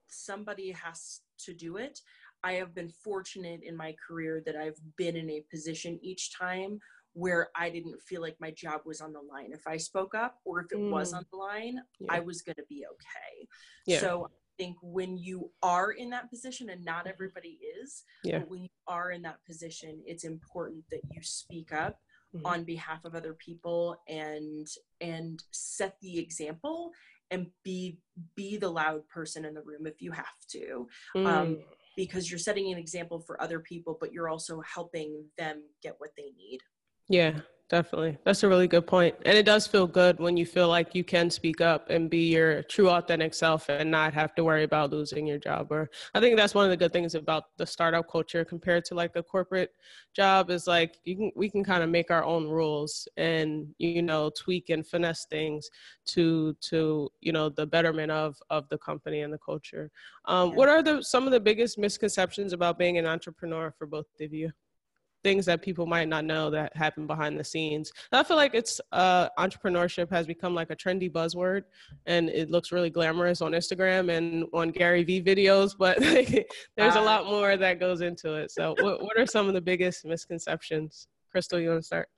somebody has to do it i have been fortunate in my career that i've been in a position each time where i didn't feel like my job was on the line if i spoke up or if it mm. was on the line yeah. i was going to be okay yeah. so think when you are in that position, and not mm-hmm. everybody is, yeah. but when you are in that position, it's important that you speak up mm-hmm. on behalf of other people and and set the example and be be the loud person in the room if you have to. Um, mm. Um, because you're setting an example for other people, but you're also helping them get what they need. Yeah, definitely. That's a really good point. And it does feel good when you feel like you can speak up and be your true authentic self and not have to worry about losing your job. Or I think that's one of the good things about the startup culture compared to like a corporate job is like you can we can kind of make our own rules and you know tweak and finesse things to to you know the betterment of of the company and the culture. Um, what are the some of the biggest misconceptions about being an entrepreneur for both of you? Things that people might not know that happen behind the scenes. I feel like it's uh, entrepreneurship has become like a trendy buzzword, and it looks really glamorous on Instagram and on Gary Vee videos. But there's a lot more that goes into it. So, what, what are some of the biggest misconceptions? Crystal, you want to start?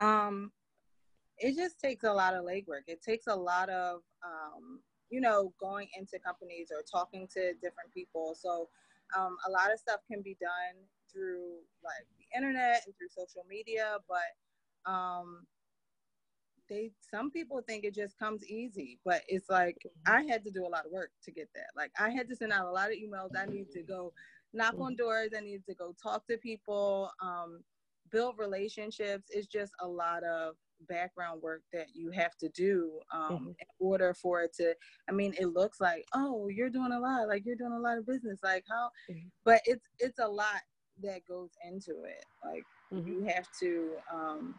Um, it just takes a lot of legwork. It takes a lot of um, you know, going into companies or talking to different people. So um, a lot of stuff can be done through like the internet and through social media, but um, they some people think it just comes easy, but it's like mm-hmm. I had to do a lot of work to get that. Like I had to send out a lot of emails. I need to go knock on mm-hmm. doors. I need to go talk to people, um, build relationships. It's just a lot of background work that you have to do um, mm-hmm. in order for it to i mean it looks like oh you're doing a lot like you're doing a lot of business like how mm-hmm. but it's it's a lot that goes into it. Like mm-hmm. you have to, um,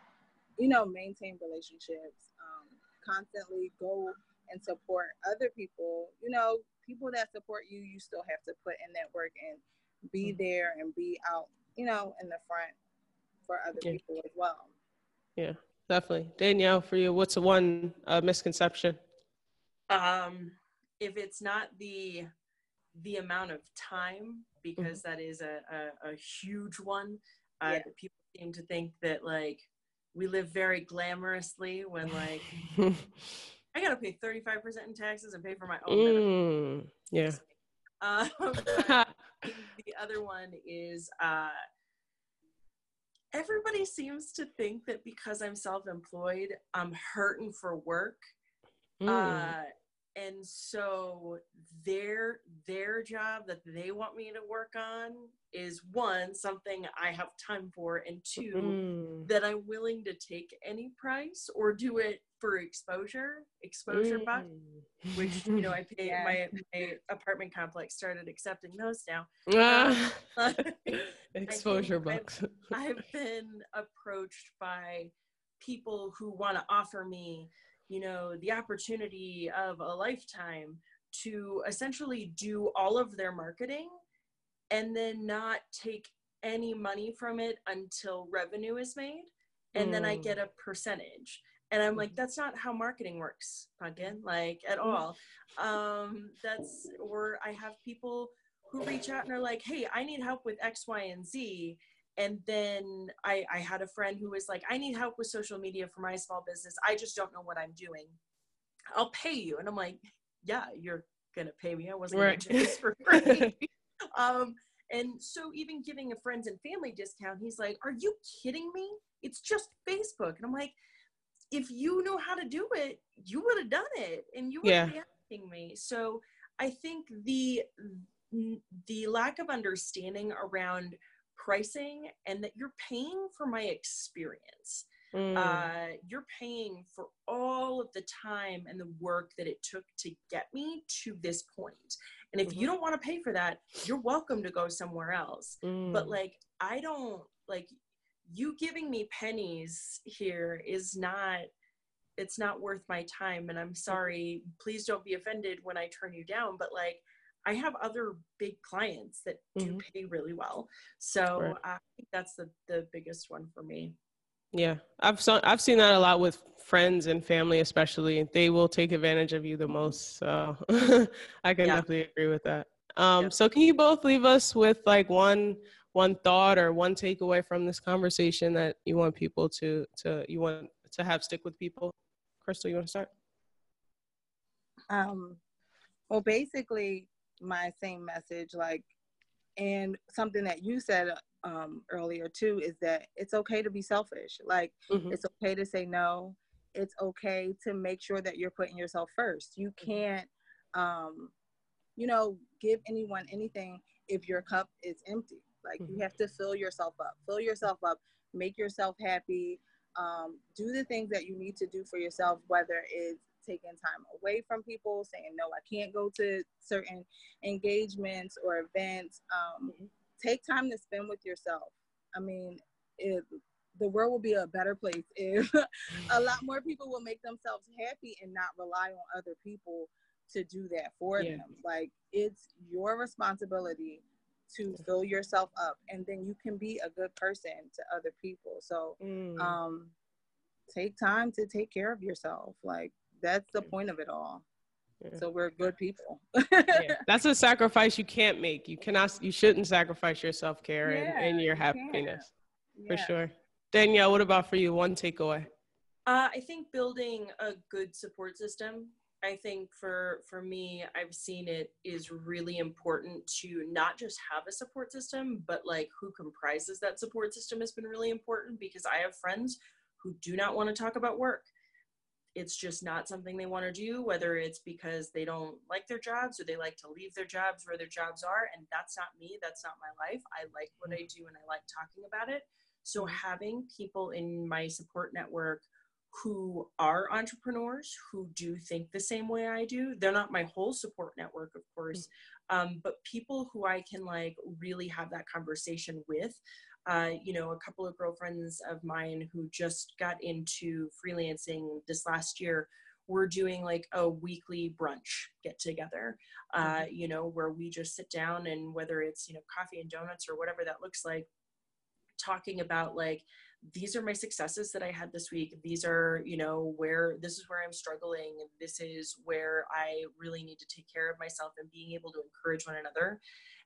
you know, maintain relationships, um, constantly go and support other people. You know, people that support you, you still have to put in that work and be mm-hmm. there and be out, you know, in the front for other yeah. people as well. Yeah, definitely. Danielle, for you, what's the one uh, misconception? Um, if it's not the the amount of time because mm-hmm. that is a, a, a huge one. Uh, yeah. People seem to think that like we live very glamorously when like I gotta pay 35% in taxes and pay for my own mm, Yeah. Um, the other one is uh, everybody seems to think that because I'm self-employed, I'm hurting for work. Mm. Uh, and so their their job that they want me to work on is one something i have time for and 2 mm. that i'm willing to take any price or do it for exposure exposure mm. bucks which you know i pay yeah. my, my apartment complex started accepting those now uh, exposure bucks I've, I've been approached by people who want to offer me you know the opportunity of a lifetime to essentially do all of their marketing and then not take any money from it until revenue is made and mm. then i get mm. a percentage and i'm like mm-hmm. that's not how marketing works pumpkin like at mm-hmm. all um that's or i have people who reach out and are like hey i need help with x y and z and then I, I had a friend who was like i need help with social media for my small business. I just don't know what i'm doing. I'll pay you. And i'm like yeah you're gonna pay me. I wasn't right. gonna do this for free. Um, and so even giving a friends and family discount he's like are you kidding me? It's just facebook. And i'm like if you know how to do it you would have done it and you would yeah. be asking me. So i think the the lack of understanding around pricing and that you're paying for my experience Mm. Uh, you're paying for all of the time and the work that it took to get me to this point. And if mm-hmm. you don't want to pay for that, you're welcome to go somewhere else. Mm. But like, I don't like you giving me pennies here is not it's not worth my time and i'm sorry please don't be offended when i turn you down but like i have other big clients that mm-hmm. do pay really well so right. i think that's the the biggest one for me yeah i've so, i've seen that a lot with friends and family especially they will take advantage of you the most so i can yeah. definitely agree with that um yeah. so can you both leave us with like one one thought or one takeaway from this conversation that you want people to to you want to have stick with people Crystal, you want to start? Um, well, basically, my same message, like, and something that you said um, earlier too, is that it's okay to be selfish. Like, mm-hmm. it's okay to say no. It's okay to make sure that you're putting yourself first. You mm-hmm. can't, um, you know, give anyone anything if your cup is empty. Like, mm-hmm. you have to fill yourself up. Fill yourself up. Make yourself happy um, do the things that you need to do for yourself, whether it's taking time away from people, saying, no, I can't go to certain engagements or events. Um, mm-hmm. Take time to spend with yourself. I mean, if the world will be a better place if a lot more people will make themselves happy and not rely on other people to do that for yeah. them. Like it's your responsibility to fill yourself up and then you can be a good person to other people so mm. um take time to take care of yourself like that's the point of it all. Yeah. so we're good people. Yeah. that's a sacrifice you can't make. You cannot you shouldn't sacrifice your self-care yeah, and, and, your happiness for sure. Danielle what about for you? One takeaway. Uh, i think building a good support system I think for for me, I've seen it is really important to not just have a support system, but like who comprises that support system has been really important because I have friends who do not want to talk about work. It's just not something they want to do, whether it's because they don't like their jobs or they like to leave their jobs where their jobs are. And that's not me. That's not my life. I like what I mm-hmm. do and I like talking about it. So mm-hmm. having people in my support network who are entrepreneurs who do think the same way I do. They're not my whole support network, of course, mm. um, but people who I can like really have that conversation with. Uh, you know, a couple of girlfriends of mine who just got into freelancing this last year we're doing like a weekly brunch get together uh, mm-hmm. you know where we just sit down and whether it's you know coffee and donuts or whatever that looks like talking about like these are my successes that I had this week. These are, you know, where this is where I'm struggling. This is where I really need to take care of myself and being able to encourage one another.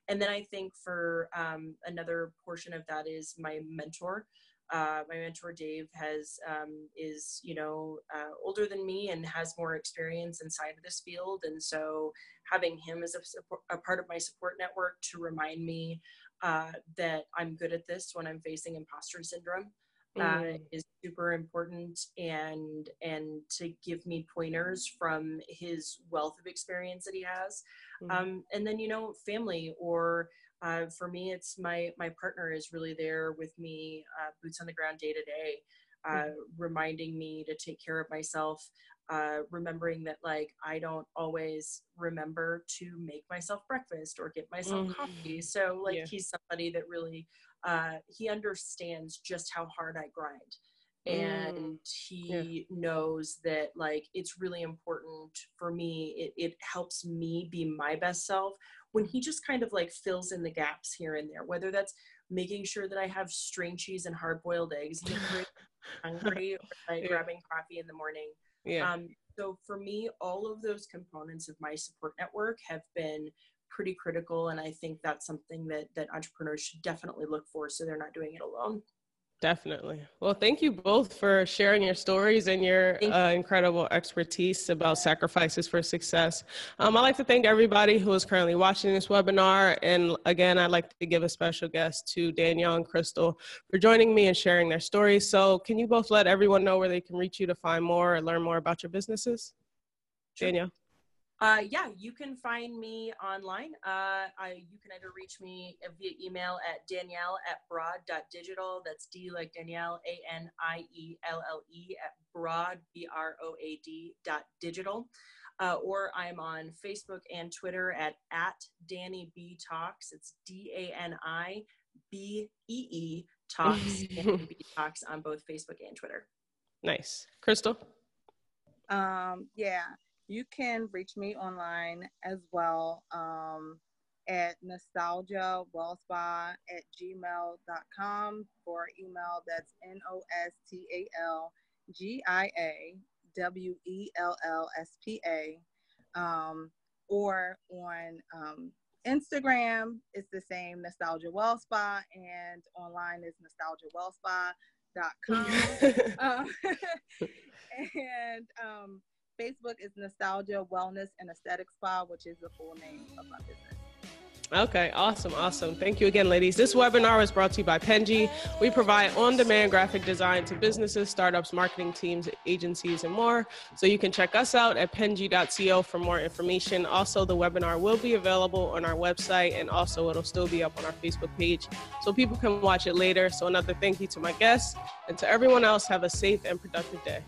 And then I think for um, another portion of that is my mentor. Uh, my mentor Dave has um, is you know uh, older than me and has more experience inside of this field, and so having him as a, support, a part of my support network to remind me uh, that I'm good at this when I'm facing imposter syndrome uh, mm. is super important and and to give me pointers from his wealth of experience that he has mm. um, and then you know family or uh, for me it's my my partner is really there with me uh, boots on the ground day to day uh, mm. reminding me to take care of myself uh, remembering that like I don't always remember to make myself breakfast or get myself mm. coffee. So like yeah. he's somebody that really uh, he understands just how hard I grind. And mm. he yeah. knows that like it's really important for me. It, it helps me be my best self when he just kind of like fills in the gaps here and there, whether that's making sure that I have string cheese and hard boiled eggs, hungry, or like yeah. grabbing coffee in the morning. Yeah. Um, so for me, all of those components of my support network have been pretty critical and i think that's something that that entrepreneurs should definitely look for so they're not doing it alone Definitely. Well, thank you both for sharing your stories and your uh, incredible expertise about sacrifices for success. Um, I'd like to thank everybody who is currently watching this webinar. And again, I'd like to give a special guest to Danielle and Crystal for joining me and sharing their stories. So, can you both let everyone know where they can reach you to find more or learn more about your businesses? Sure. Danielle? Uh, yeah, you can find me online. Uh, I, you can either reach me via email at danielle at broad.digital. That's D like Danielle, A N I E L L E at broad, B R O A D dot digital. Uh, or I'm on Facebook and Twitter at, at Dani Bee Talks. It's D A N I B E E Talks, Dani Bee Talks on both Facebook and Twitter. Nice. Crystal? Um, yeah, you can reach me online as well um, at nostalgia wellspa at gmail.com for email that's N O S T A L G I A W E L L S P A. Um, or on um, Instagram, it's the same Nostalgia Well Spa, and online is nostalgiawellspa.com. um, and um, Facebook is Nostalgia Wellness and Aesthetic Spa, which is the full name of my business. Okay, awesome, awesome. Thank you again, ladies. This webinar is brought to you by Penji. We provide on demand graphic design to businesses, startups, marketing teams, agencies, and more. So you can check us out at penji.co for more information. Also, the webinar will be available on our website and also it'll still be up on our Facebook page so people can watch it later. So, another thank you to my guests and to everyone else. Have a safe and productive day.